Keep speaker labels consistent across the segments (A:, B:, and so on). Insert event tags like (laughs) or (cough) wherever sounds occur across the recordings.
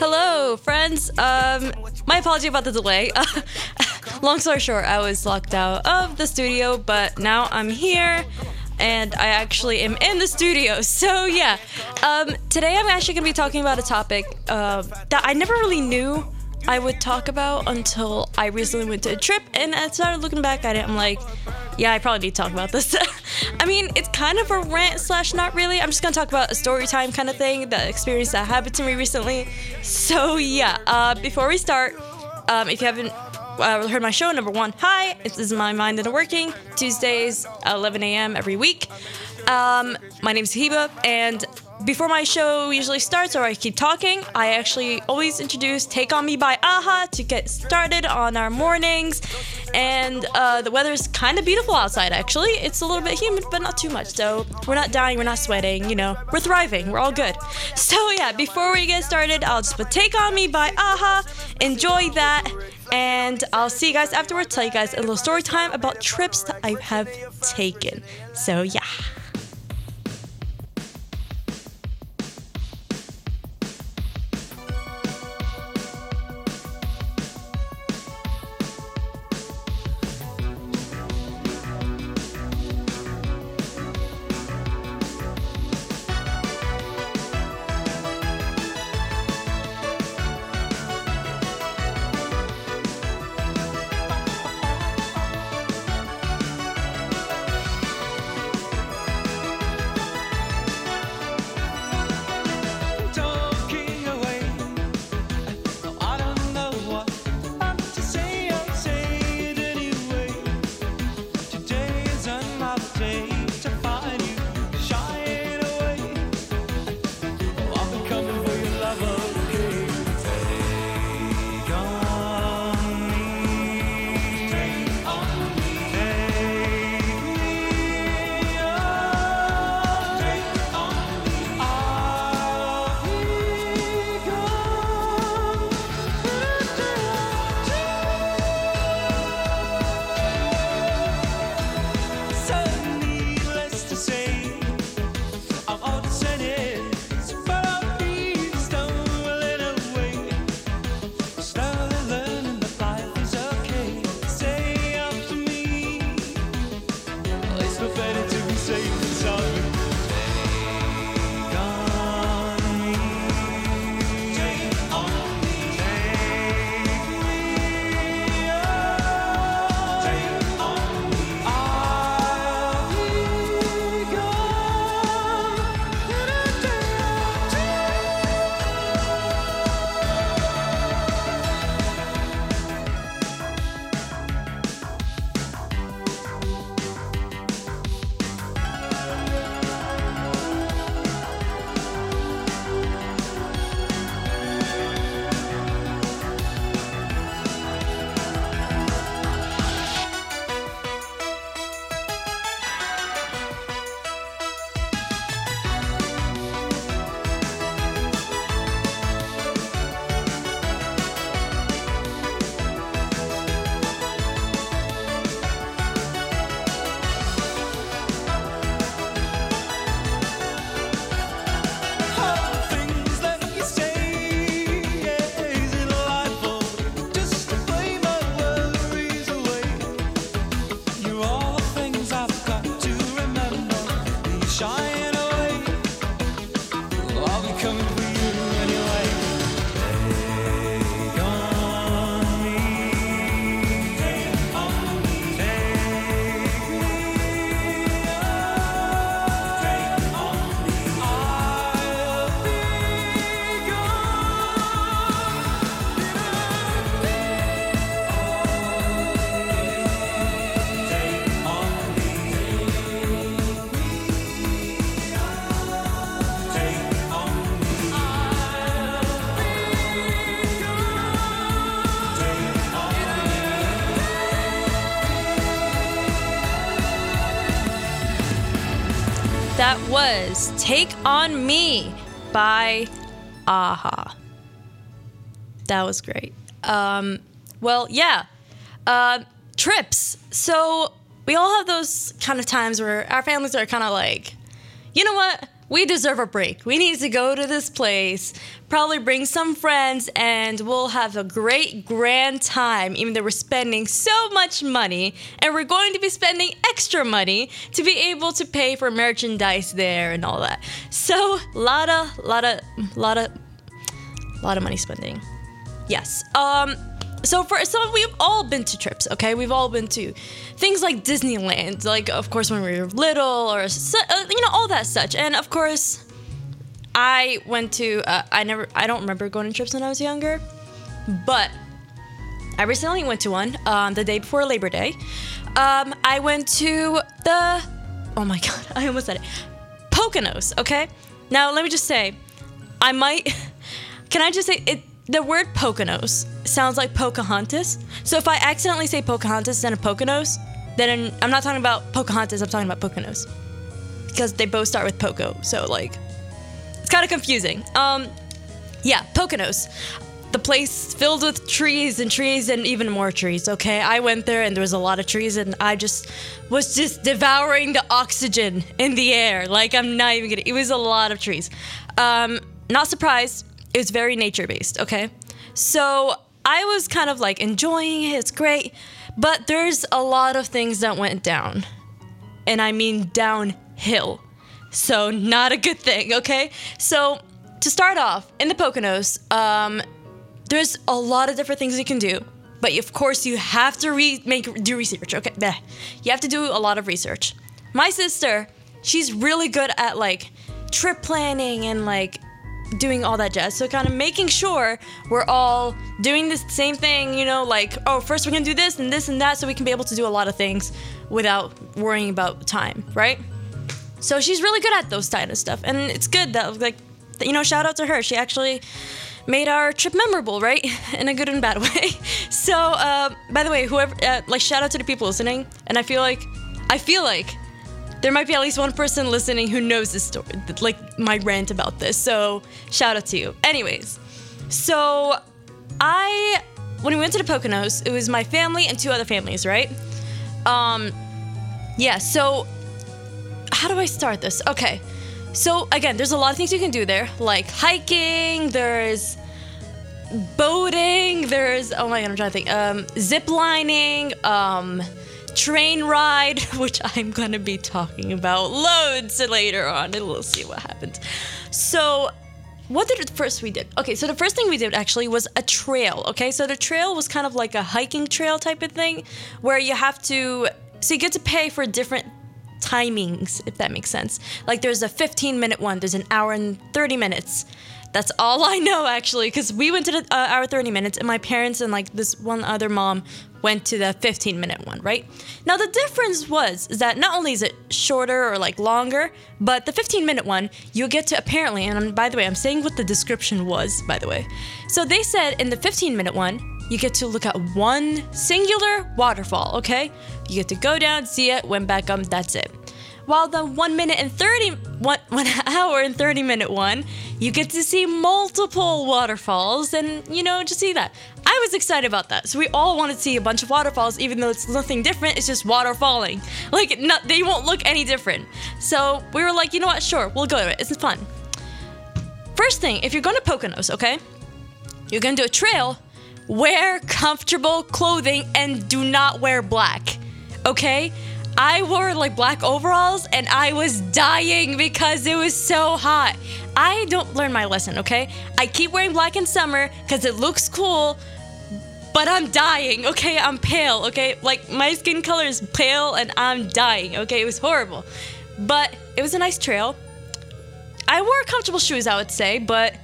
A: Hello, friends. Um, my apology about the delay. (laughs) long story short, I was locked out of the studio, but now I'm here and I actually am in the studio. (laughs) So, yeah, um, today I'm actually going to be talking about a topic uh, that I never really knew I would talk about until I recently went to a trip and I started looking back at it. I'm like, yeah, I probably need to talk about this. (laughs) I mean, it's kind of a rant slash not really. I'm just gonna talk about a story time kind of thing, the experience that happened to me recently. So yeah, uh, before we start, um, if you haven't uh, heard my show, number one, hi, this is My Mind and Working, Tuesdays, 11 a.m. every week. Um, my name is Hiba, and before my show usually starts or I keep talking, I actually always introduce Take On Me by a-ha to get started on our mornings. And uh, the weather is kind of beautiful outside, actually. It's a little bit humid, but not too much. So we're not dying, we're not sweating, you know, we're thriving, we're all good. (laughs) So yeah, before we get started, I'll just put Take On Me by a-ha. Enjoy that. And I'll see you guys afterwards, tell you guys a little story time about trips that I have taken. So yeah. That was Take On Me by a-ha. That was great. Um, well, yeah. Uh, trips. So we all have those kind of times where our families are kind of like, you know what?
B: We deserve a break. We need to go to this place, probably bring some friends, and we'll have a great, grand time, even though we're spending so much money. And we're going to be spending extra money to be able to pay for merchandise there and all that. So, lot of, lot of, lot of, lot of money spending. Yes. Um, so for so we've all been to trips okay? We've all been to things like disneyland like of course when we were little or uh, you know all that such. And of course i went to uh, i never i don't remember going to trips when i was younger but i recently went to one um, the day before labor day. Um, i went to the oh my (laughs) god i almost said it. Poconos okay? Now let me just say i might (laughs) can i just say it the word Poconos sounds like Pocahontas. So if I accidentally say Pocahontas instead of Poconos, then I'm not talking about Pocahontas, I'm talking about Poconos. Because they both start with Poco. So like it's kind of confusing. Um yeah, Poconos. The place filled with trees and trees and even more trees, okay? I went there and there was a lot of trees and I just was just devouring the oxygen in the air. Like I'm not even kidding. It was a lot of trees. Um not surprised it was very nature based, okay? So I was kind of like enjoying it, it's great, but there's a lot of things that went down. And I mean downhill. So, not a good thing, okay? So, to start off, in the Poconos, um, there's a lot of different things you can do. But of course, you have to re- make do research. Okay, you have to do a lot of research. My sister, she's really good at like trip planning and like doing all that jazz. So kind of making sure we're all doing the same thing, you know, like, oh, first we're gonna do this and this and that so we can be able to do a lot of things without worrying about time, right? So she's really good at those kind of stuff. And it's good that like you know, shout out to her. She actually made our trip memorable, right? (laughs) In a good and bad (laughs) way. So, uh, by the way, whoever, uh, like, shout out to the people listening. And I feel like, I feel like there might be at least one person listening who knows this story, like my rant about this. So shout out to you. Anyways, so I when we went to the Poconos, it was my family and two other families, right? Um, yeah. So how do I start this? Okay. So again, there's a lot of things you can do there, like hiking. There's boating. There's oh my god, I'm trying to think. Um, zip lining. Um, train ride, (laughs) which I'm gonna be talking about loads later on, and we'll see what happens. So, what did first we did? Okay, so the first thing we did actually was a trail. Okay, so the trail was kind of like a hiking trail type of thing, where you have to, so you get to pay for different timings, if that makes sense. Like there's a 15 minute one, there's an hour and 30 minutes. That's all I know actually, because we went to the uh, hour 30 minutes, and my parents and like this one other mom went to the 15 minute one, right? Now the difference was is that not only is it shorter or like longer, but the 15 minute one you get to apparently, and I'm, by the way, I'm saying what the description was, by the way. So they said in the 15 minute one you get to look at one singular waterfall, okay? You get to go down, see it, went back up, that's it. While the one minute and 30, one, (laughs) one hour and 30 minute one, you get to see multiple waterfalls and, you know, just see that. I was excited about that. So we all want to see a bunch of waterfalls, even though it's nothing different, it's just water falling. (laughs) Like, not, they won't look any different. So we were like, you know what, sure, we'll go to it. It's fun. First thing, if you're going to Poconos, okay, you're going to do a trail, wear comfortable clothing and do not wear black, okay? I wore like black overalls and I was dying because it was so hot. I don't learn my lesson, okay? I keep wearing black in summer because it looks cool, but I'm dying, okay? I'm pale, okay? Like my skin color is pale and I'm dying, okay? It was horrible. But it was a nice trail. I wore comfortable shoes, I would say, but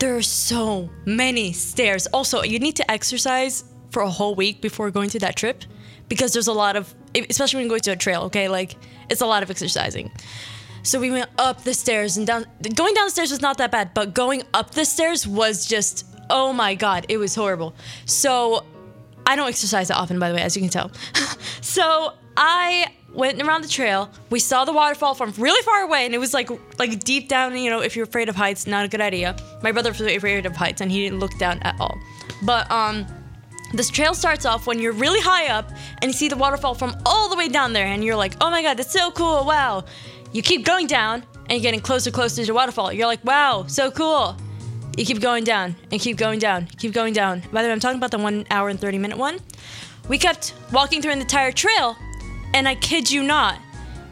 B: there are so many stairs. Also, you need to exercise for a whole week before going to that trip because there's a lot of especially when you go to a trail okay like it's a lot of exercising so we went up the stairs and down going down the stairs was not that bad but going up the stairs was just oh my god it was horrible so i don't exercise that often by the way as you can tell (laughs) so i went around the trail we saw the waterfall from really far away and it was like like deep down you know if you're afraid of heights not a good idea my brother was afraid of heights and he didn't look down at all but um this trail starts off when you're really high up and you see the waterfall from all the way down there, and you're like, oh my god, that's so cool, wow. You keep going down, and you're getting closer, closer to the waterfall. You're like, wow, so cool. You keep going down and keep going down, keep going down. By the way, I'm talking about the one hour and 30 minute one. We kept walking through an entire trail, and I kid you not,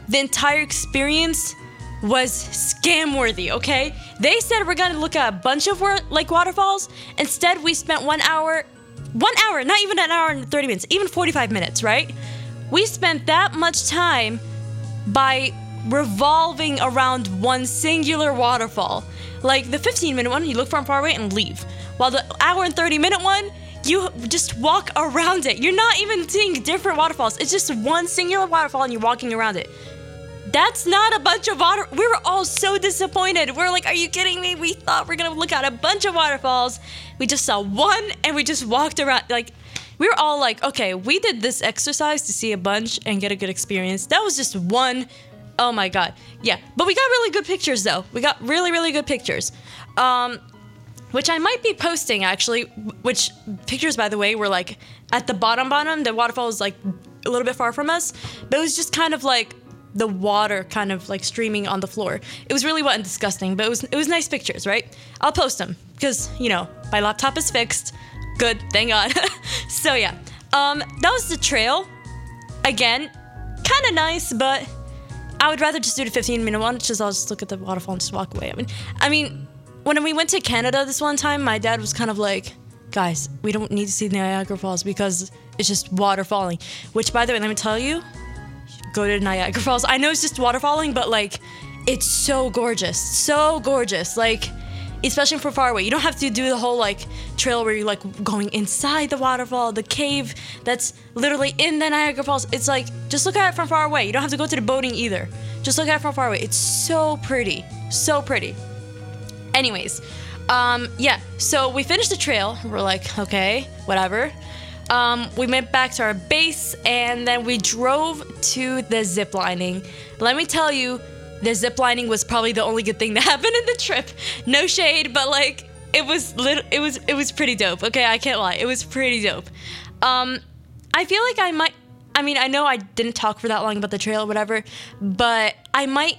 B: the entire experience was scam worthy, okay? They said we're gonna look at a bunch of like waterfalls. Instead, we spent one hour, one hour, not even an hour and 30 minutes, even 45 minutes, right? We spent that much time by revolving around one singular waterfall. Like the 15 minute one, you look from far away and leave. While the hour and 30 minute one, you just walk around it. You're not even seeing different waterfalls. It's just one singular waterfall and you're walking around it. That's not a bunch of water. We were all so disappointed. We are like, are you kidding me? We thought we are gonna look at a bunch of waterfalls. We just saw one and we just walked around. Like, we were all like, okay, we did this exercise to see a bunch and get a good experience. That was just one. Oh my god. Yeah. But we got really good pictures though. We got really, really good pictures. Um, which I might be posting actually. Which pictures, by the way, were like at the bottom, bottom. The waterfall was like a little bit far from us, but it was just kind of like the water kind of like streaming on the floor. It was really wet and disgusting, but it was it was nice pictures, right? I'll post them because you know my laptop is fixed. Good, thank God. (laughs) so yeah, um, that was the trail. Again, kind of nice, but I would rather just do the 15 minute one. Just I'll just look at the waterfall and just walk away. I mean, I mean, when we went to Canada this one time, my dad was kind of like, "Guys, we don't need to see Niagara Falls because it's just water falling." Which, by the way, let me tell you, go to Niagara Falls. I know it's just water falling, but like it's so gorgeous. So gorgeous. Like especially from far away. You don't have to do the whole like trail where you're like going inside the waterfall, the cave that's literally in the Niagara Falls. It's like just look at it from far away. You don't have to go to the boating either. Just look at it from far away. It's so pretty. So pretty. Anyways, um, yeah, so we finished the trail. We're like, okay, whatever. Um, we went back to our base and then we drove to the zip lining. Let me tell you, the zip lining was probably the only good thing that (laughs) happened in the trip. No shade, but like it was lit- it was it was pretty dope. Okay, I can't lie. It was pretty dope. Um, I feel like I might I mean, I know I didn't talk for that long about the trail or whatever, but I might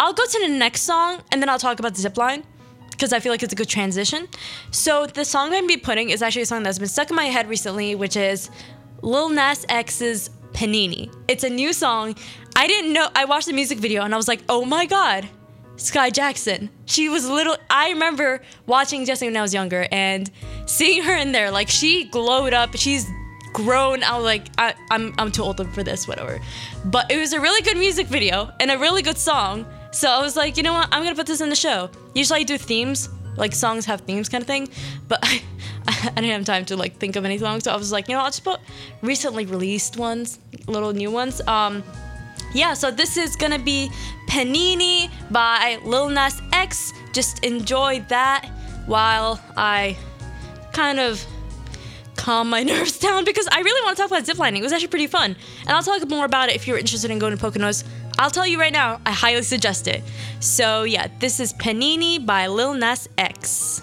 B: I'll go to the next song and then I'll talk about the zip line because I feel like it's a good transition. So the song I'm gonna be putting is actually a song that's been stuck in my head recently, which is Lil Nas X's Panini. It's a new song. I didn't know. I watched the music video and I was like, oh my god, Skai Jackson. She was little. I remember watching Jessie when I was younger and seeing her in there. Like she glowed up. She's grown. I was like, I, I'm I'm too old for this, whatever. But it was a really good music video and a really good song. So I was like, you know what? I'm gonna put this in the show. Usually I do themes, like songs have themes kind of thing, but I, (laughs) I didn't have time to like think of any songs. So I was like, you know, I'll just put recently released ones, little new ones. Um, yeah. So this is gonna be Panini by Lil Nas X. Just enjoy that while I kind of calm my (laughs) nerves down because I really want to talk about ziplining. It was actually pretty fun. And I'll talk more about it if you're interested in going to Poconos. I'll tell you right now, I highly suggest it. So, yeah, this is Panini by Lil Nas X.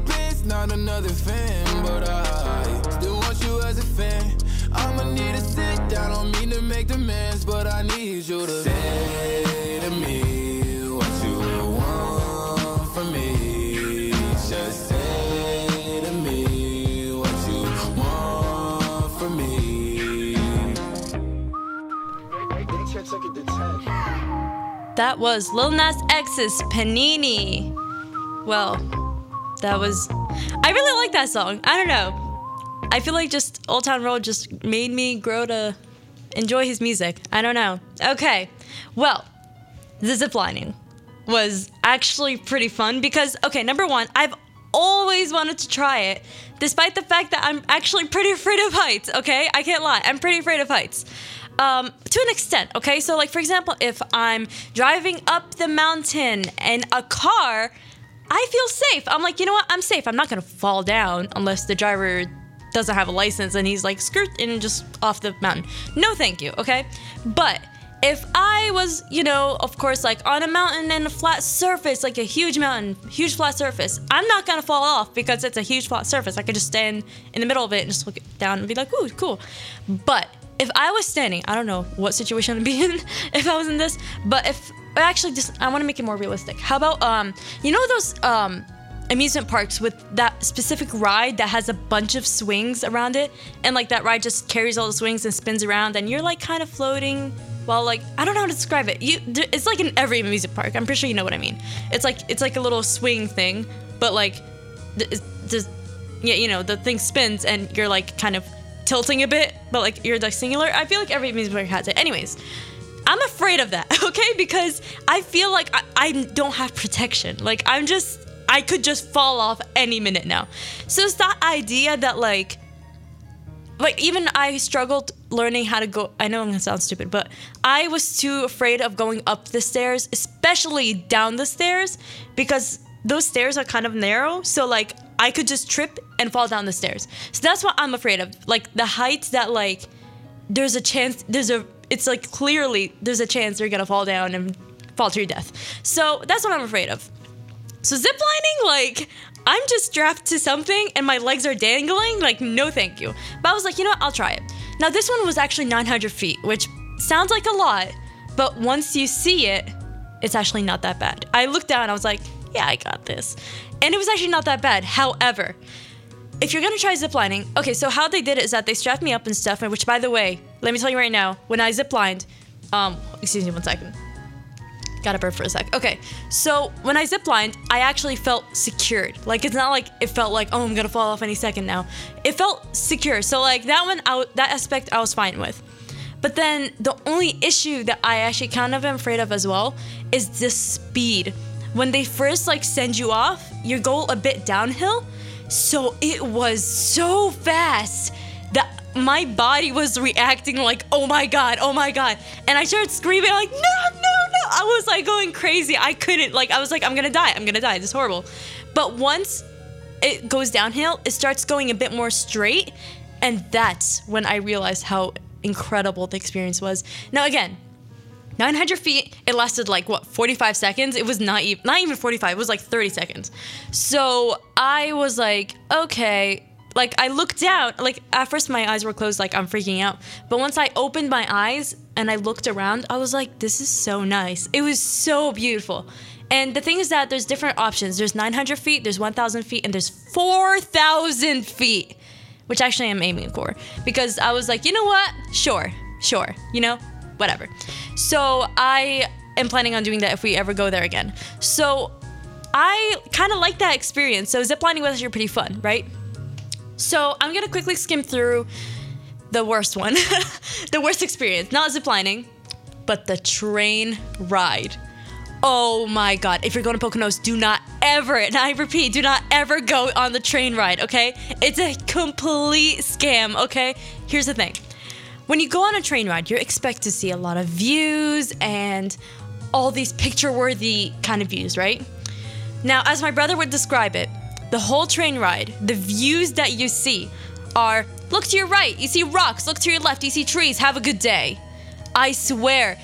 C: not another fan, but I still want you as a fan. I'ma need to sit down, don't mean to make demands, but I need you to say to me what you want from me. Just say to me what you want from me.
B: That was Lil Nas X's Panini. Well, that was. I really like that song. I don't know. I feel like just Old Town Road just made me grow to enjoy his music. I don't know. Okay. Well, the zip lining was actually pretty fun because, okay, number one, I've always wanted to try it, despite the fact that I'm actually pretty afraid of heights, okay? I can't lie. I'm pretty afraid of heights. Um, to an extent, okay? So, like, for example, if I'm driving up the mountain in a car, I feel safe. I'm like, you know what? I'm safe. I'm not gonna fall down unless the driver doesn't have a license and he's like skirt and just off the mountain. No, thank you, okay? But if I was, you know, of course, like on a mountain and a flat surface, like a huge mountain, huge flat surface, I'm not gonna fall off because it's a huge flat surface. I could just stand in the middle of it and just look down and be like, ooh, cool. But if I was standing, I don't know what situation I'd be in (laughs) if I was in this, but if actually just I want to make it more realistic. How about um, you know those um amusement parks with that specific ride that has a bunch of swings around it and like that ride just carries all the swings and spins around and you're like kind of floating while like I don't know how to describe it. You it's like in every amusement park. I'm pretty sure you know what I mean. It's like it's like a little swing thing, but like the, yeah, you know, the thing spins and you're like kind of tilting a bit, but like you're like singular. I feel like every amusement park has it. Anyways, I'm afraid of that, (laughs) okay? Because I feel like I, I don't have protection. Like I'm just I could just fall off any minute now. So it's that idea that like like even I struggled learning how to go I know I'm gonna sound stupid, but I was too afraid of going up the stairs, especially down the stairs, because those stairs are kind of narrow. So like I could just trip and fall down the stairs. So that's what I'm afraid of. Like the heights that like there's a chance there's a it's like clearly there's a chance you're gonna fall down and fall to your death. So that's what I'm afraid of. So ziplining, like I'm just strapped to something and my legs are dangling. Like no, thank you. But I was like, you know what? I'll try it. Now this one was actually 900 feet, which sounds like a lot, but once you see it, it's actually not that bad. I looked down, I was like, yeah, I got this, and it was actually not that bad. However, if you're gonna try ziplining, okay, so how they did it is that they strapped me up and stuff, which by the way, let me tell you right now, when I ziplined, um, excuse me one second. Got a burp for a sec. Okay, so when I ziplined, I actually felt secured. Like it's not like it felt like oh I'm gonna fall off any second now. It felt secure. So like that one, I, that aspect I was fine with. But then the only issue that I actually kind of am afraid of as well is the speed. When they first like send you off, you go a bit downhill. So it was so fast that my body was reacting like, oh my god, oh my god. And I started screaming like, no, no, no. I was like going crazy. I couldn't, like, I was like, I'm gonna die, I'm gonna die. This is horrible. But once it goes downhill, it starts going a bit more straight. And that's when I realized how incredible the experience was. Now, again, 900 feet, it lasted like what, 45 seconds? It was not even, not even 45, it was like 30 seconds. So I was like, okay, like I looked down, like at first my eyes were closed, like I'm freaking out. But once I opened my eyes and I looked around, I was like, this is so nice. It was so beautiful. And the thing is that there's different options. There's 900 feet, there's 1,000 feet, and there's 4,000 feet, which actually I'm aiming for because I was like, you know what? Sure, sure, you know, whatever. So I am planning on doing that if we ever go there again. So I kind of like that experience. So ziplining was actually pretty fun, right? So I'm gonna quickly skim through the worst one, (laughs) the worst experience. Not ziplining, but the train ride. Oh my god, if you're going to Poconos, do not ever, and I repeat, do not ever go on the train ride, okay? It's a complete scam, okay? Here's the thing when you go on a train ride, you expect to see a lot of views and all these picture worthy kind of views, right? Now, as my brother would describe it, the whole train ride, the views that you see are look to your right, you see rocks, look to your left, you see trees, have a good day. I swear,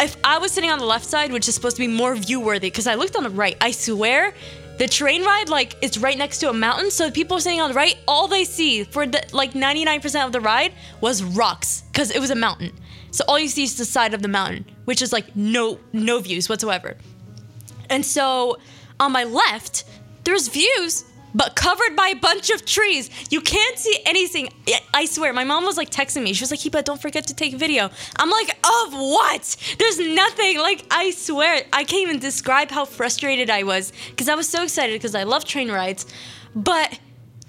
B: if I was sitting on the left side, which is supposed to be more view worthy, because I looked on the right, I swear the train ride like is right next to a mountain, so people sitting on the right, all they see for the like 99% of the ride was rocks because it was a mountain. So all you see is the side of the mountain, which is like no no views whatsoever. And so on my left, there's views, but covered by a bunch of trees. You can't see anything. I- swear, my mom was like texting me. She was like, Hiba, don't forget to take video. I'm like, of what? There's nothing. Like, I swear, I can't even describe how frustrated I was because I was so excited because I love train rides. But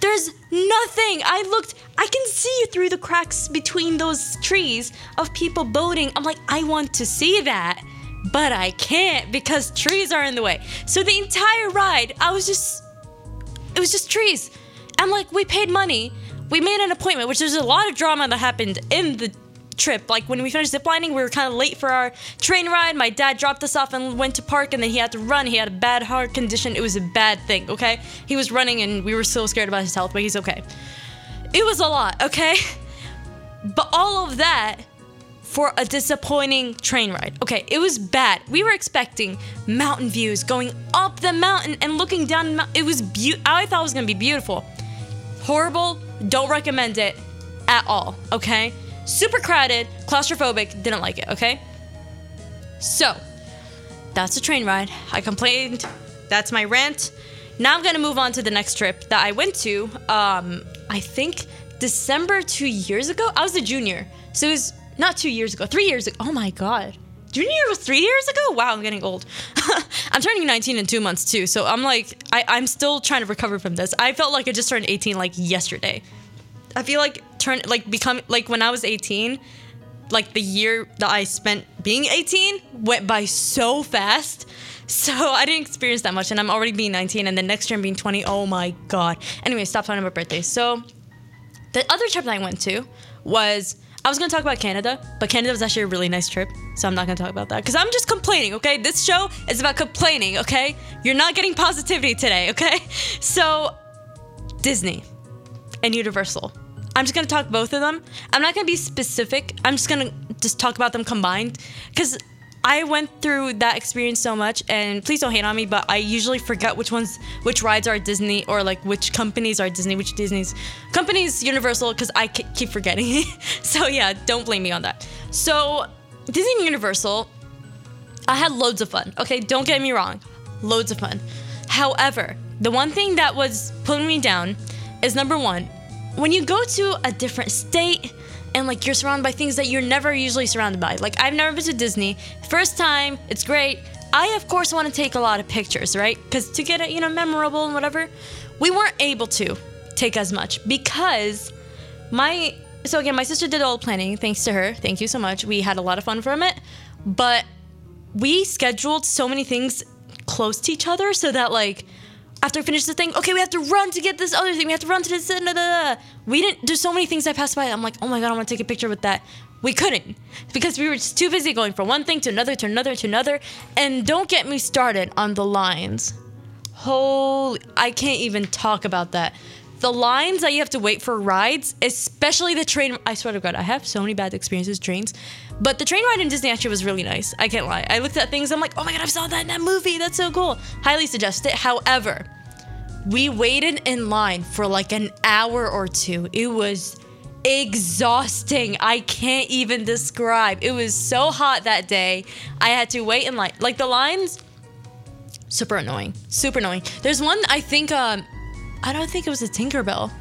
B: there's nothing. I looked, I can see through the cracks between those trees of people boating. I'm like, I want to see that, but I can't because trees are in the way. So the entire ride, I was just, it was just trees. I'm like, we paid money. We made an appointment, which there's a lot of drama that happened in the trip. Like when we finished ziplining, we were kind of late for our train ride. My dad dropped us off and went to park, and then he had to run. He had a bad heart condition. It was a bad thing, okay? He was running, and we were so scared about his health, but he's okay. It was a lot, okay? But all of that for a disappointing train ride. Okay, it was bad. We were expecting mountain views going up the mountain and looking down. It was beautiful. I thought it was gonna be beautiful. Horrible. Don't recommend it at all. Okay. Super crowded, claustrophobic. Didn't like it. Okay. So that's a train ride. I complained. That's my rant. Now I'm gonna move on to the next trip that I went to. Um, I think December two years ago. I was a junior, so it was not two years ago, three years ago. Oh my god, junior year was three years ago. Wow, I'm getting old. (laughs) I'm turning 19 in two months too, so I'm like, I, I'm still trying to recover from this. I felt like I just turned 18 like yesterday. I feel like turn like become like when I was 18, like the year that I spent being 18 went by so fast. So (laughs) I didn't experience that much, and I'm already being 19, and the next year I'm being 20. Oh my god. Anyway, stop talking about birthdays. So the other trip that I went to was I was gonna talk about Canada, but Canada was actually a really nice trip, so I'm not gonna talk about that because I'm just complaining. Okay, this show is about complaining. Okay, you're not getting positivity today. Okay, (laughs) so Disney and Universal. I'm just gonna talk both of them. I'm not gonna be specific. I'm just gonna just talk about them combined because I went through that experience so much. And please don't hate on me, but I usually forget which ones, which rides are Disney or like which companies are Disney, which Disney's companies Universal because I keep forgetting. (laughs) so yeah, don't blame me on that. So Disney Universal, I had loads of fun. Okay, don't get me wrong, loads of fun. However, the one thing that was pulling me down is number one, when you go to a different state and like you're surrounded by things that you're never usually surrounded by. Like I've never been to Disney. First time, it's great. I of course want to take a lot of pictures, right? Because to get it, you know, memorable and whatever. We weren't able to take as much because my so again, my sister did all the planning. Thanks to her. Thank you so much. We had a lot of fun from it. But we scheduled so many things close to each other so that like after I finish the thing, okay, we have to run to get this other thing. We have to run to this. Da, da, da. We didn't. There's so many things that passed by. I'm like, oh my god, I want to take a picture with that. We couldn't because we were just too busy going from one thing to another to another to another. And don't get me started on the lines. Holy, I can't even talk about that. The lines that you have to wait for rides, especially the train. I swear to God, I have so many bad experiences trains. But the train ride in Disney actually was really nice. I can't lie. I looked at things, I'm like, oh my God, I saw that in that movie. That's so cool. Highly suggest it. However, we waited in line for like an hour or two. It was exhausting. I can't even describe. It was so hot that day. I had to wait in line. Like the lines, super annoying. Super annoying. There's one I think um I don't think it was a Tinkerbell.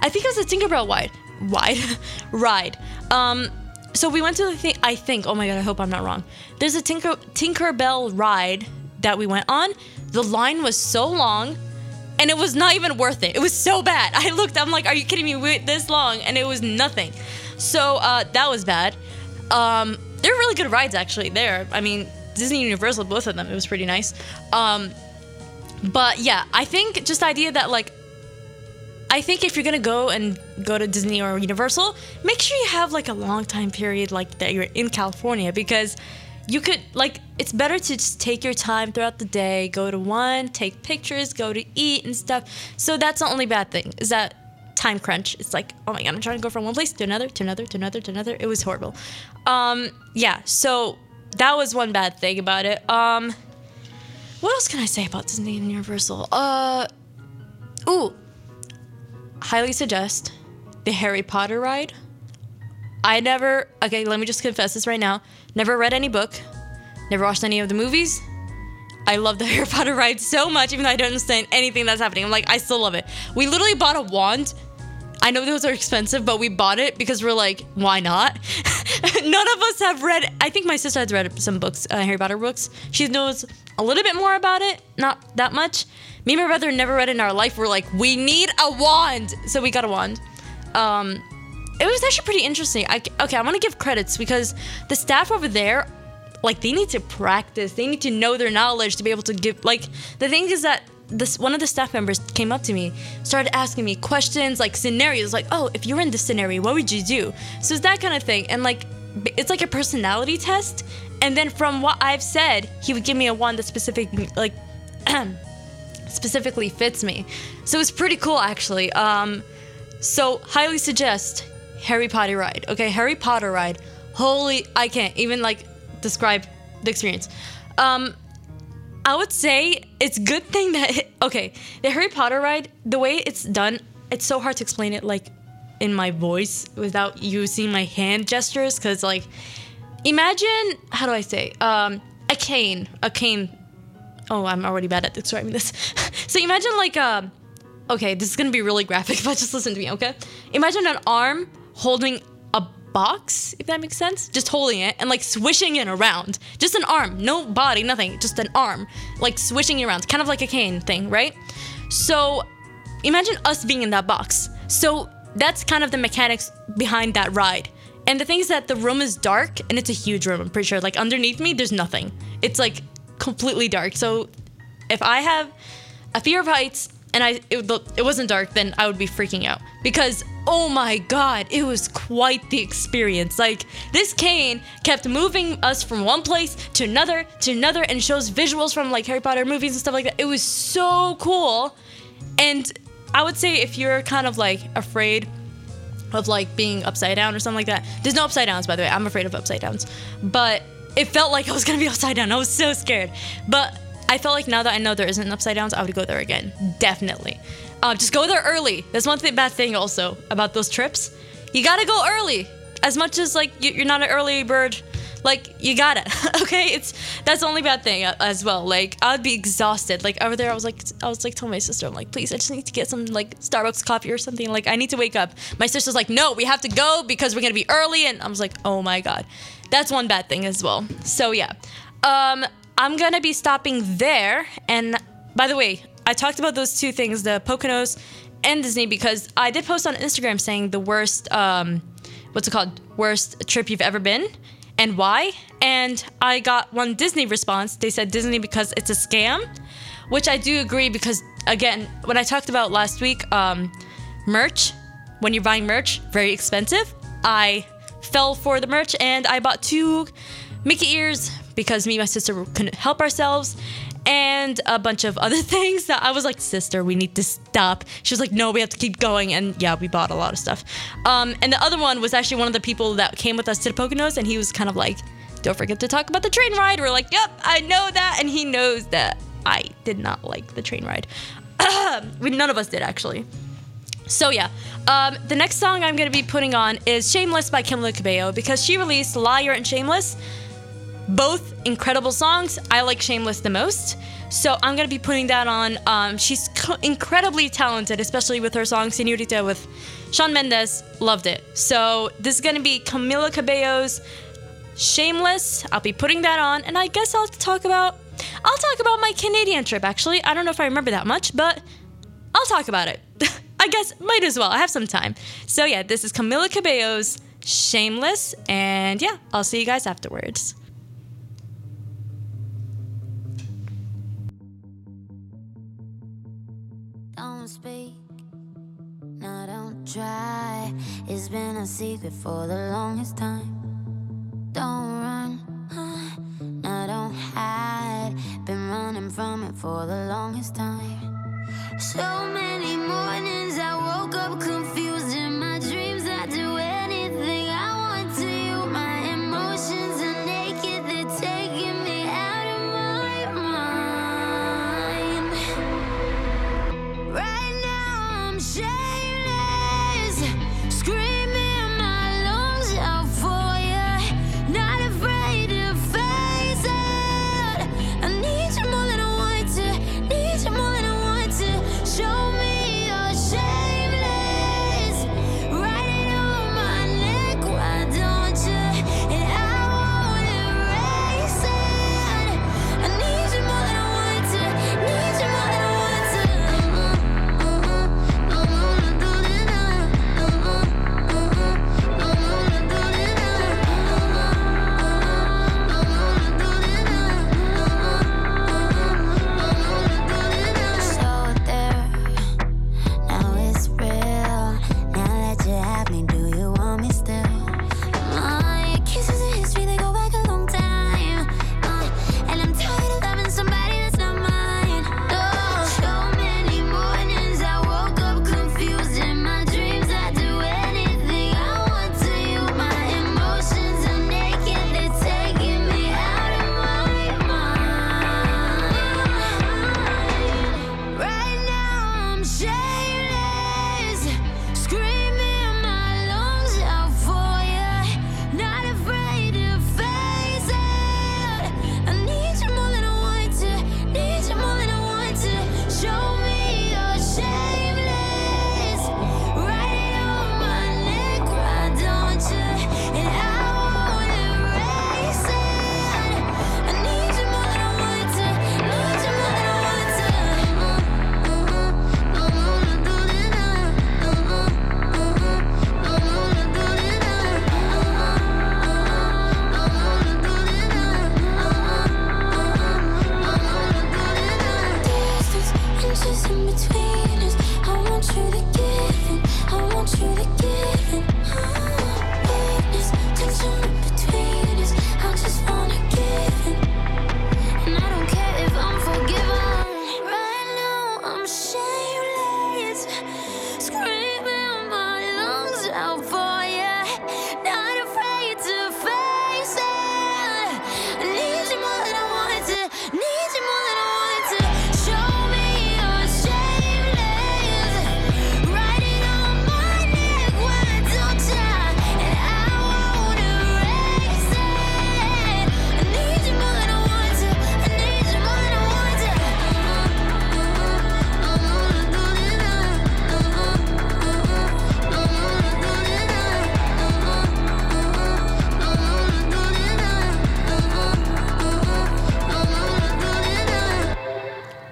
B: I think it was a Tinkerbell wide wide (laughs) ride. Um so we went to the thing I think, oh my god, I hope I'm not wrong. There's a Tinker Tinkerbell ride that we went on. The line was so long and it was not even worth it. It was so bad. (laughs) I looked, I'm like, are you kidding me? Wait this long and it was nothing. So uh, that was bad. Um, they're really good rides actually there. I mean, Disney Universal, both of them, it was pretty nice. Um, but yeah, I think just the idea that like, I think if you're gonna go and go to Disney or Universal, make sure you have like a long time period like that you're in California because you could like it's better to just take your time throughout the day, go to one, take pictures, go to eat and stuff. So that's the only bad thing is that time crunch. It's like, oh my god, I'm trying to go from one place to another, to another, to another, to another. It was horrible. Um, yeah, so that was one bad thing about it. Um, what else can I say about Disney and Universal? Uh, ooh, highly suggest the Harry Potter ride. I never, okay, let me just confess this right now. Never read any book, never watched any of the movies. I love the (laughs) Harry Potter ride so much, even though I don't understand anything that's happening. I'm like, I still love it. We literally bought a wand. I know those are expensive, but we bought it because we're like, why not? (laughs) None of us have read. I think my sister has read some books, uh, Harry Potter books. She knows a little bit more about it, not that much. Me and my brother never read in our life. We're like, we need a wand, so we got a wand. Um, it was actually pretty interesting. I, okay, I want to give credits because the staff over there, like, they need to practice. They need to know their knowledge to be able to give. Like, the thing is that this one of the staff members came up to me, started asking me questions, like scenarios, like, oh, if you were in this scenario, what would you do? So it's that kind of thing, and like, it's like a personality test. And then from what I've said, he would give me a one that specific, like, (clears throat) specifically fits me. So it's pretty cool, actually. Um, so highly suggest Harry Potter ride. Okay, Harry Potter ride. Holy, I can't even like describe the experience. Um, I would say it's good thing that okay, the Harry Potter ride, the way it's done, it's so hard to explain it like in my voice without using my hand gestures because like imagine how do I say um a cane, a cane. Oh, I'm already bad at describing this. (laughs) so imagine like um okay, this is gonna be really graphic, (laughs) but just listen to me, okay? Imagine an arm holding box, if that makes sense. Just holding it and like swishing it around. Just an arm, no body, nothing, just an arm, like swishing it around, kind of like a cane thing, right? So imagine us being in that box. So that's kind of the mechanics behind that ride. And the thing is that the room is dark and it's a huge room, I'm pretty sure. Like underneath me, there's nothing. It's like completely dark. So if I have a fear of heights and I it, it wasn't dark, then I would be freaking out because oh my god, it was quite the experience. Like this cane kept moving us from one place to another to another and shows visuals from like Harry Potter movies and stuff like that. It was so cool. And I would say if you're kind of like afraid of like being upside down or something like that. There's no upside downs by the way. I'm afraid of upside downs. But it felt like I was to be (laughs) upside down. I was so scared. But I felt like now that I know there isn't an upside downs, I would go there again. Definitely. Uh, just go there early. That's one thing, bad thing also about those trips. You gotta go early. As much as like you- you're not an early bird, like you gotta. (laughs) okay, it's that's the only bad thing uh, as well. Like I'd be exhausted. Like over there, I was like, I was like, telling my sister, I'm like, please, I just need to get some like Starbucks coffee or something. Like I need to wake up. My sister's like, no, we have to go because we're gonna be early, and I was like, oh my god, that's one bad thing as well. So yeah, um, I'm gonna be stopping there. And by the way, I talked about those two things, the Poconos and Disney, because I did post on Instagram saying the worst, um, what's it called, worst trip you've ever been, and why. And I got one Disney response. They said Disney because it's a scam, which I do agree because again, when I talked about last week, um, merch, when you're buying merch, very expensive. I fell for the merch and I bought two Mickey ears because me and my sister couldn't help ourselves. And a bunch of other (laughs) things that I was like, sister, we need to stop. She was like, no, we have to keep going. And yeah, we bought a lot of stuff. Um, and the other one was actually one of the people that came with us to the Poconos, and he was kind of like, don't forget to talk about the train ride. We're like, yep, I know that. And he knows that I did not like the train ride. (clears throat) we, none of us did, actually. So yeah, um, the next song I'm gonna be putting on is "Shameless" by Camila Cabello because she released "Liar" and "Shameless," both incredible songs. I like "Shameless" the most, so I'm gonna be putting that on. Um, she's incredibly talented, especially with her song "Senorita" with Shawn Mendes. Loved it. So this is gonna be Camila Cabello's "Shameless." I'll be putting that on, and I guess I'll talk about. I'll talk about my Canadian trip. Actually, I don't know if I remember that much, but I'll talk about it. (laughs) I guess might as well. I have some time. So yeah, this is Camila Cabello's Shameless, and yeah, I'll see you guys afterwards.
D: Don't speak, no, don't try. It's been a secret for the longest time.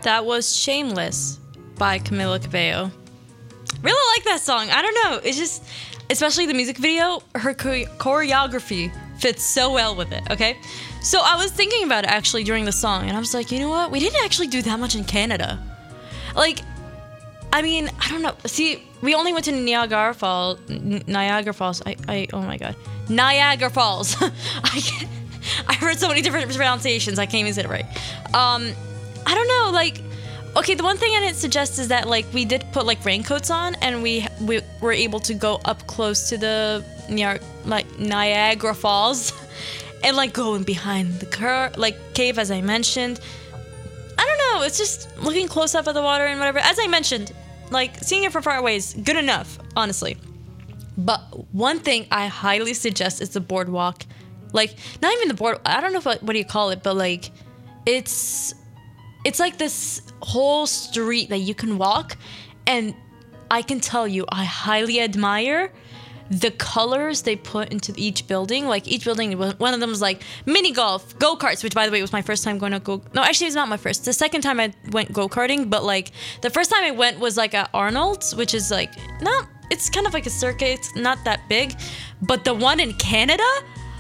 B: That was Shameless by Camila Cabello. Really like that song. I don't know. It's just, especially the music video, her choreography fits so well with it, okay? So I was thinking about it actually during the song, and I was like, you know what? We didn't actually do that much in Canada. Like, I mean, I don't know. See, we only went to Niagara Falls. Niagara Falls. I, I, oh my god, Niagara Falls. (laughs) I, I heard so many different pronunciations. I can't even say it right. Um, I don't know. Like, okay, the one thing I didn't suggest is that like we did put like raincoats on, and we we were able to go up close to the like Niagara Falls, (laughs) and like going behind the cur like cave as I mentioned. I don't know. It's just looking close up at the water and whatever. As I mentioned, like seeing it from far away is good enough, honestly. But one thing I highly suggest is the boardwalk. Like not even the board. I don't know what what do you call it, but like it's it's like this whole street that you can walk, and I can tell you, I highly admire the colors they put into each building. Like each building, one of them was like mini golf, go karts, which by the way was my first time going to go. No, actually, it's not my first. The second time I went go karting, but like the first time I went was like at Arnold's, which is like not. It's kind of like a circuit. It's not that big, but the one in Canada,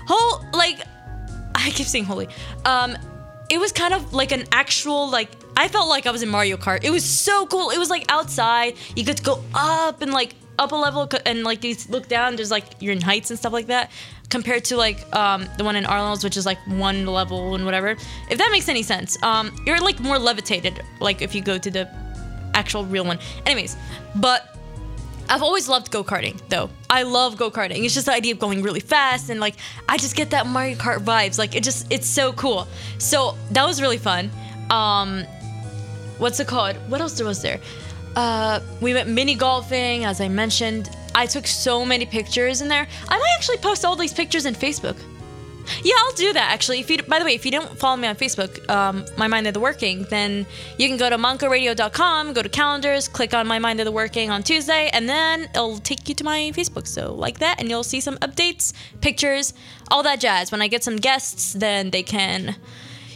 B: whole like (laughs) I keep saying holy. Um, it was kind of like an actual like I felt like I was in Mario Kart. It was so cool. It was like outside. You could go up and like up a level and like you look down. There's like you're in heights and stuff like that. Compared to like um, the one in Arnold's, which is like one level and whatever. If that makes any sense, um, you're like more levitated. Like if you go to the actual real one. Anyways, but I've always loved go karting though. I love go karting. It's just the idea of going really fast and like I just get that Mario Kart vibes. Like it just it's so cool. So that was really fun. Um, what's it called? What else was there? Uh, we went mini golfing, as I mentioned. I took so many pictures in there. I might actually post all these pictures in Facebook. Yeah, I'll do that actually. If you, by the way, if you don't follow me on Facebook, um, My Mind of the Working, then you can go to montcoradio.com, go to calendars, click on My Mind of the Working on Tuesday, and then it'll take you to my Facebook. So like that, and you'll see some updates, pictures, all that jazz. When I get some guests, then they can,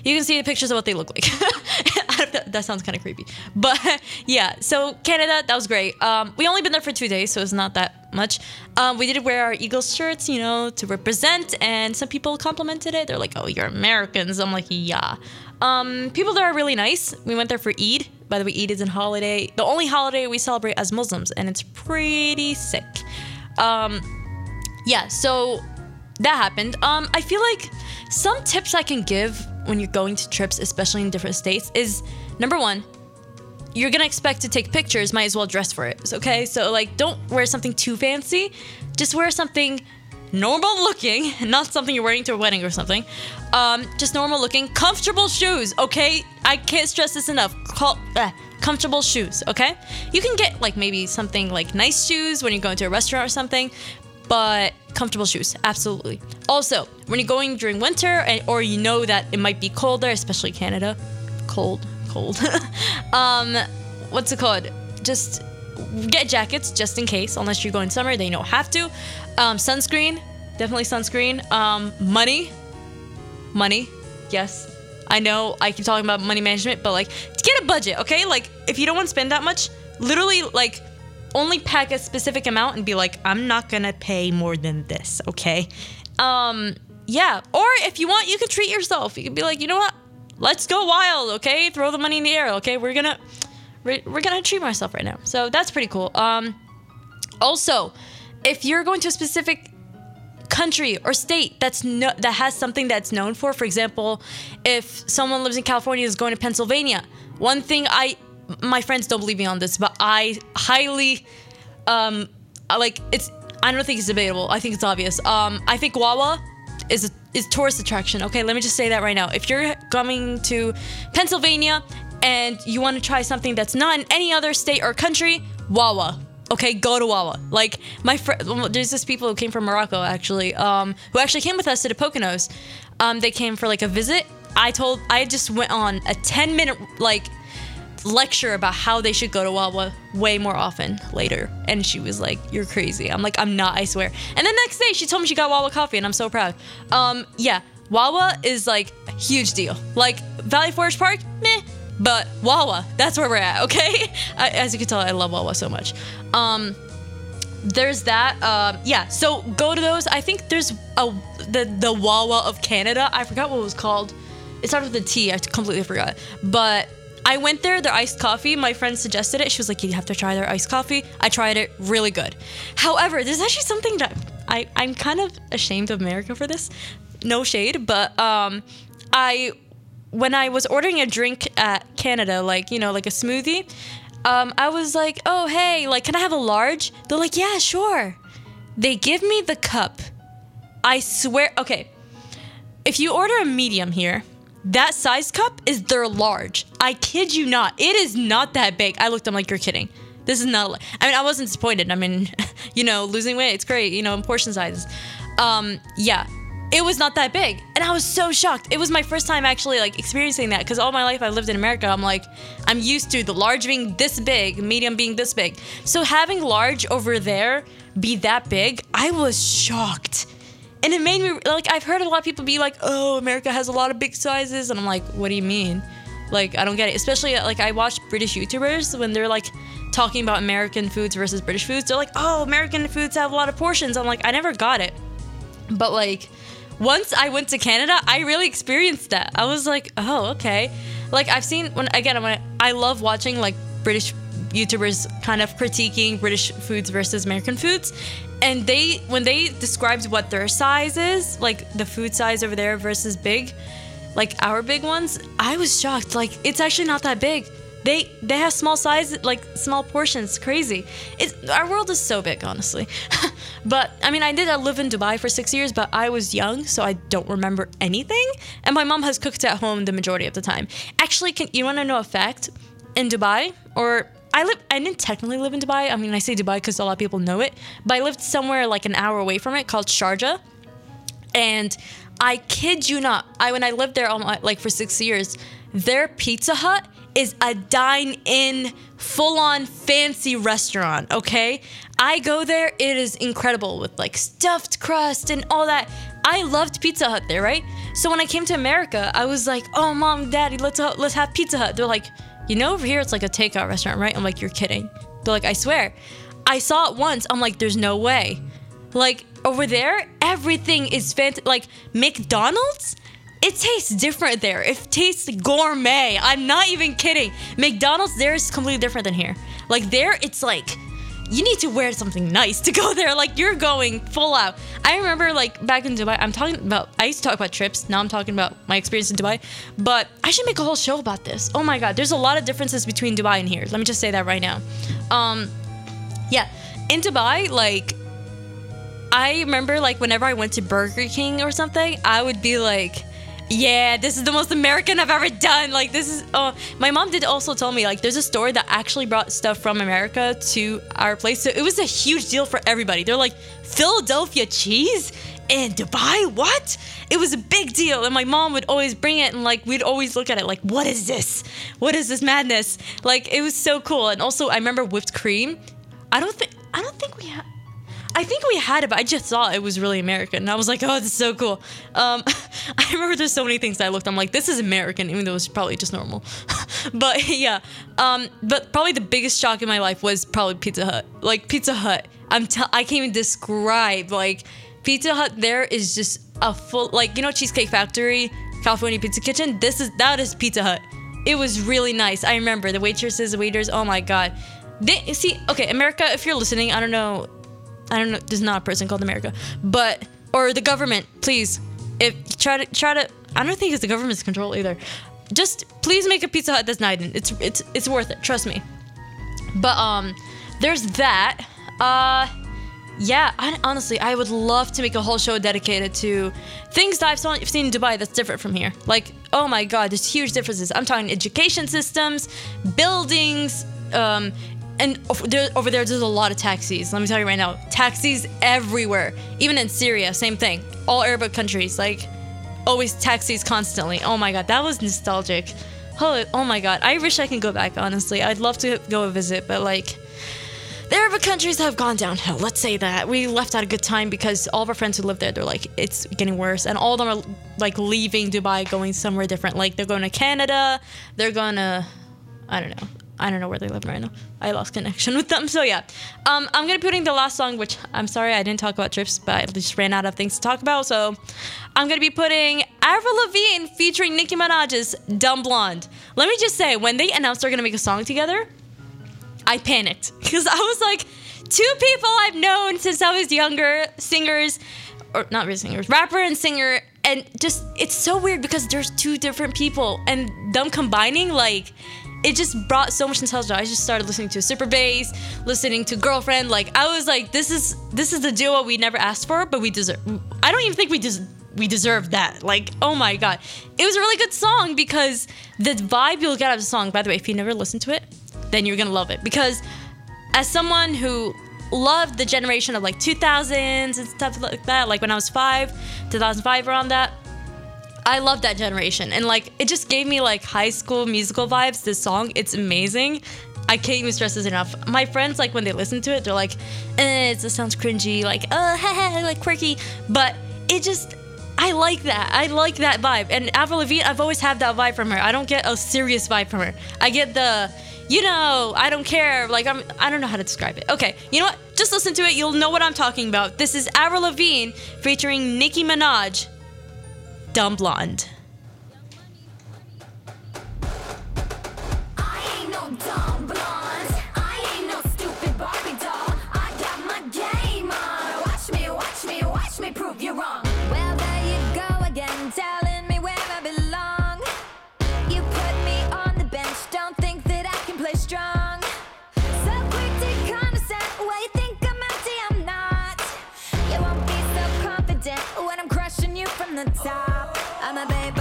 B: you can see the pictures of what they look like. (laughs) that, sounds kind of creepy, but (laughs) yeah. So Canada, that was great. Um, we only been there for two days, so it's not that much. Um, we did wear our Eagles shirts, you know, to represent, and some people complimented it. They're like, "Oh, you're Americans." I'm like, "Yeah." Um, people there are really nice. We went there for Eid. By the way, Eid is a holiday, the only holiday we celebrate as Muslims, and it's pretty sick. Um, yeah, so that happened. Um, I feel like some tips I can give when you're going to trips, especially in different states, is number one, you're gonna expect to take pictures, might as well dress for it. Okay, so like, don't wear something too fancy. Just wear something normal looking, (laughs) not something you're wearing to a wedding or something. Um, just normal looking, comfortable shoes. Okay, I can't stress this enough. Call, uh, comfortable shoes. Okay, you can get like maybe something like nice shoes when you're going to a restaurant or something, but comfortable shoes, absolutely. Also, when you're going during winter and, or you know that it might be colder, especially Canada, cold, cold. (laughs) um, what's it called? Just get jackets just in case, unless you're going summer, then you don't have to. Um, sunscreen, definitely sunscreen. Um, money, money, yes. I know I keep talking about money management, but like, get a budget, okay? Like, if you don't want to spend that much, literally, like, only pack a specific amount and be like, I'm not gonna pay more than this, okay? Um, yeah. Or if you want, you can treat yourself. You can be like, you know what? Let's go wild, okay? Throw the money in the air, okay? We're gonna we're, we're gonna treat myself right now. So that's pretty cool. Um, also, if you're going to a specific country or state that's no, that has something that's known for, for example, if someone lives in California is going to Pennsylvania, one thing I my friends don't believe me on this, but I highly um like it's I don't think it's debatable. I think it's obvious. Um, I think Wawa is a, is tourist attraction. Okay, let me just say that right now. If you're coming to Pennsylvania and you want to try something that's not in any other state or country, Wawa. Okay, go to Wawa. Like my friend, there's this people who came from Morocco actually, um, who actually came with us to the Poconos. Um, they came for like a visit. I told, I just went on a 10 minute like lecture about how they should go to Wawa way more often later. And she was like, You're crazy. I'm like, I'm not, I swear. And the next day she told me she got Wawa coffee and I'm so proud. Um, yeah, Wawa is like a huge deal. Like Valley Forge Park, meh. But Wawa, that's where we're at, (laughs) okay? I, as you can tell, I love Wawa so much. Um, there's that. Um, yeah, so go to those. I think there's a the the Wawa of Canada. I forgot what it was called. It started with a T. I completely forgot. But I went there, their iced coffee. My friend suggested it. She was like, You have to try their iced coffee. I tried it, really good. However, there's actually something that I, I'm kind of ashamed of America for this. No shade, but um, I, when I was ordering a drink at Canada, like, you know, like a smoothie, um, I was like, Oh, hey, like, can I have a large? They're like, Yeah, sure. They give me the cup. I swear, okay, if you order a medium here, that size cup is their large. I kid you not. It is not that big. I looked, I'm like, you're kidding. This is not. I mean, I wasn't disappointed. I mean, (laughs) you know, losing weight, it's great. You know, in portion sizes. Um, yeah, it was not that big, and I was so shocked. It was my first time actually like experiencing that because all my life I lived in America. I'm like, I'm used to the large being this big, medium being this big. So having large over there be that big, I was shocked and it made me like I've heard a lot of people be like, "Oh, America has a lot of big sizes," and I'm like, "What do you mean?" Like I don't get it. Especially uh, like I watch British YouTubers when they're like talking about American foods versus British foods. They're like, "Oh, American foods have a lot of portions." I'm like, I never got it. But like once I went to Canada, I really experienced that. I was like, "Oh, okay." Like I've seen when again when I, I love watching like British YouTubers kind of critiquing British foods versus American foods. And they, when they described what their size is, like the food size over there versus big, like our big ones, I was shocked. Like it's actually not that big. They they have small size, like small portions. Crazy. It's our world is so big, honestly. (laughs) but I mean, I did I live in Dubai for six years, but I was young, so I don't remember anything. And my mom has cooked at home the majority of the time. Actually, can you want to know a fact? In Dubai, or I live. I didn't technically live in Dubai. I mean, I say Dubai because a lot of people know it, but I lived somewhere like an hour away from it called Sharjah, and I kid you not. I when I lived there, my, like for six years, their Pizza Hut is a dine-in, full-on fancy restaurant. Okay, I go there. It is incredible with like stuffed crust and all that. I loved Pizza Hut there, right? So when I came to America, I was like, "Oh, mom, daddy, let's let's have Pizza Hut." They're like you know, over here it's like a takeout restaurant, right? I'm like, you're kidding. They're like, I swear. I saw it once. I'm like, there's no way. Like over there, everything is fantastic. Like McDonald's, it tastes different there. It tastes gourmet. I'm not even kidding. McDonald's there is completely different than here. Like there, it's like you need to wear something nice to go (laughs) there. Like you're going full out. I remember like back in Dubai, I'm talking about I used to talk about trips. Now I'm talking about my experience in Dubai. But I should make a whole show about this. Oh my god, there's a lot of differences between Dubai and here. Let me just say that right now. Um yeah, in Dubai, like I remember like whenever I went to Burger King or something, I would be like yeah, this is the most American I've ever done. Like this is oh my mom did also tell me like there's a store that actually brought stuff from America to our place. So it was a huge deal for everybody. They're like Philadelphia cheese in Dubai? What? It was a big deal. And my mom would always bring it and like we'd always look at it like, what is this? What is this madness? Like it was so cool. And also I remember whipped cream. I don't think I don't think we had I think we had it, but I just thought it was really American. And I was like, oh, this is so cool. Um, (laughs) I remember there's so many things I looked. I'm like, this is American, even though it's probably just normal. (laughs) but yeah, um, but probably the biggest shock in my life was probably Pizza Hut. Like Pizza Hut, I'm t- I can't even describe. Like Pizza Hut, there is just a full like you know Cheesecake Factory, California Pizza Kitchen. This is that is Pizza Hut. it was really nice. I remember the waitresses, the waiters. Oh my god. They see. Okay, America. If you're listening, I don't know. I don't know. There's not a person called America, but or the government. Please, if try to try to. I don't think it's the government's control either. Just please make a Pizza Hut that's nice. It's it's it's worth it. Trust me. But um, there's that. Uh, yeah. I, honestly, I would love to make a whole show dedicated to things that I've saw- seen in Dubai that's different from here. Like, oh my god, there's huge differences. I'm talking education systems, buildings, um, and over there, there's a lot of taxis. Let me tell you right now, taxis everywhere. Even in Syria, same thing. All Arabic countries, like always taxis constantly. Oh my god, that was nostalgic. Oh, oh my god, I wish I could go back. Honestly, I'd love to go visit, but like. The Arab countries have gone downhill. Let's say that we left at a good time because all of our friends who live there, they're like, it's getting worse, and all of them are like leaving Dubai, going somewhere different. Like they're going to Canada, they're going to, I don't know, I don't know where they live right now. I lost connection with them. So yeah, um, I'm gonna be putting the last song, which I'm sorry I didn't talk about trips, but I just ran out of things to talk about. So I'm gonna be putting Avril Lavigne featuring Nicki Minaj's "Dumb Blonde." Let me just say, when they announced they're gonna make a song together, I panicked because I was like, two people I've known since I was younger, singers, or not really singers, rapper and singer, and just it's so weird because there's two different people and them combining like it just brought so much nostalgia. I just started listening to Super Bass, listening to Girlfriend. Like I was like, this is this is the duo we never asked for, but we deserve. I don't even think we des- we deserve that. Like, oh my god, it was a really good song because the vibe you'll get out of the song. By the way, if you never listened to it, then you're gonna love it because as someone who loved the generation of like 2000s and stuff like that, like when I was five, 2005 around that. I love that generation. And like it just gave me like high school musical vibes. This song, it's amazing. I can't even stress this enough. My friends, like when they listen to it, they're like, eh, it sounds cringy, like, oh, (laughs) like quirky. But it just, I like that. I like that vibe. And Avril Lavigne, I've always had that vibe from her. I don't get a serious vibe from her. I get the, you know, I don't care. Like I'm, I don't know how to describe it. Okay, you know what? Just listen to it. You'll know what I'm talking about. This is Avril Lavigne featuring Nicki Minaj. Dumb Blonde.
E: The top. I'm a baby.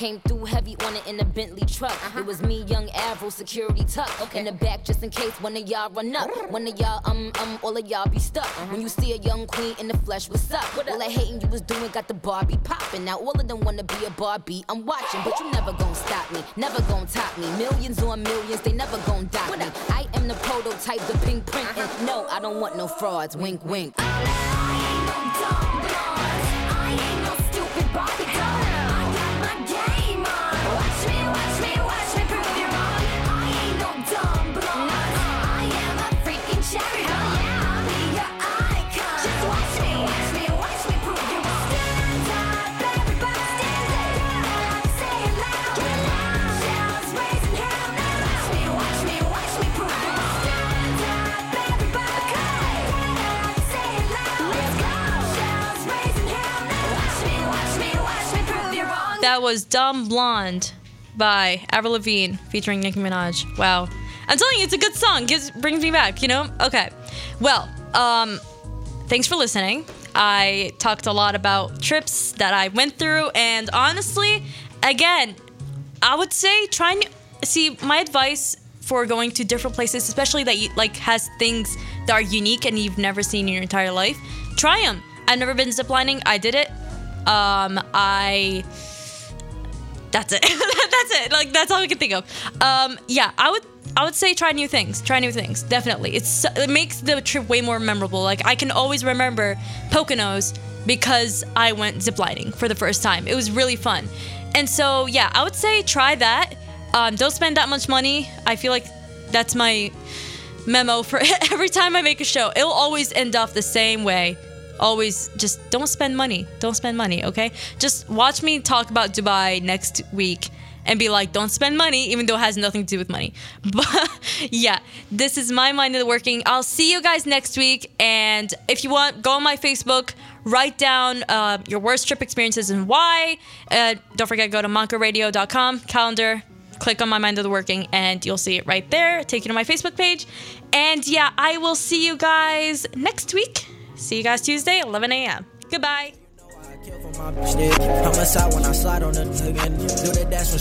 F: Came through heavy on it in a Bentley truck. It was me, young Avril, security tuck. In the back just in case one of y'all run up. One of y'all, um, um, all of y'all be stuck. When you see a young queen in the flesh, what's up? what All that hating you was doing got the Barbie popping. Now all of them wanna be a Barbie. I'm watching, but you never gon' stop me. Never gon' top me. Millions on millions, they never gon' dock me. I am the prototype, the pink print. And no, I don't want no frauds. Wink, wink.
B: That was Dumb Blonde by Avril Lavigne featuring Nicki Minaj. Wow. I'm telling you, it's a good song. Gives brings me back, you know? Okay. Well, um, thanks for listening. I talked a lot about trips that I went through, and honestly, again, I would say try and see my advice for going to different places, especially that you, like has things that are unique and you've never seen in your entire life. Try them. I've never been ziplining. I did it. Um, I that's it. (laughs) that's it. Like that's all I can think of. Um, yeah, I would I would say try new things. Try new things. Definitely. It's it makes the trip way more memorable. Like I can always remember Poconos because I went ziplining for the first time. It was really fun. And so yeah, I would say try that. Um, don't spend that much money. I feel like that's my memo for (laughs) every time I make a show. It'll always end off the same way. Always just don't spend money. Don't spend money, okay? Just watch me talk about Dubai next week and be like, don't spend money, even though it has nothing to do with money. (laughs) But yeah, this is my mind of the working. I'll see you guys next week. And if you want, go on my Facebook, write down uh, your worst trip experiences and why. Uh, don't forget, go to montcoradio.com, calendar, click on my mind of the working and you'll see it right there take you to my facebook page and yeah i will see you guys next week see you guys tuesday 11 a.m goodbye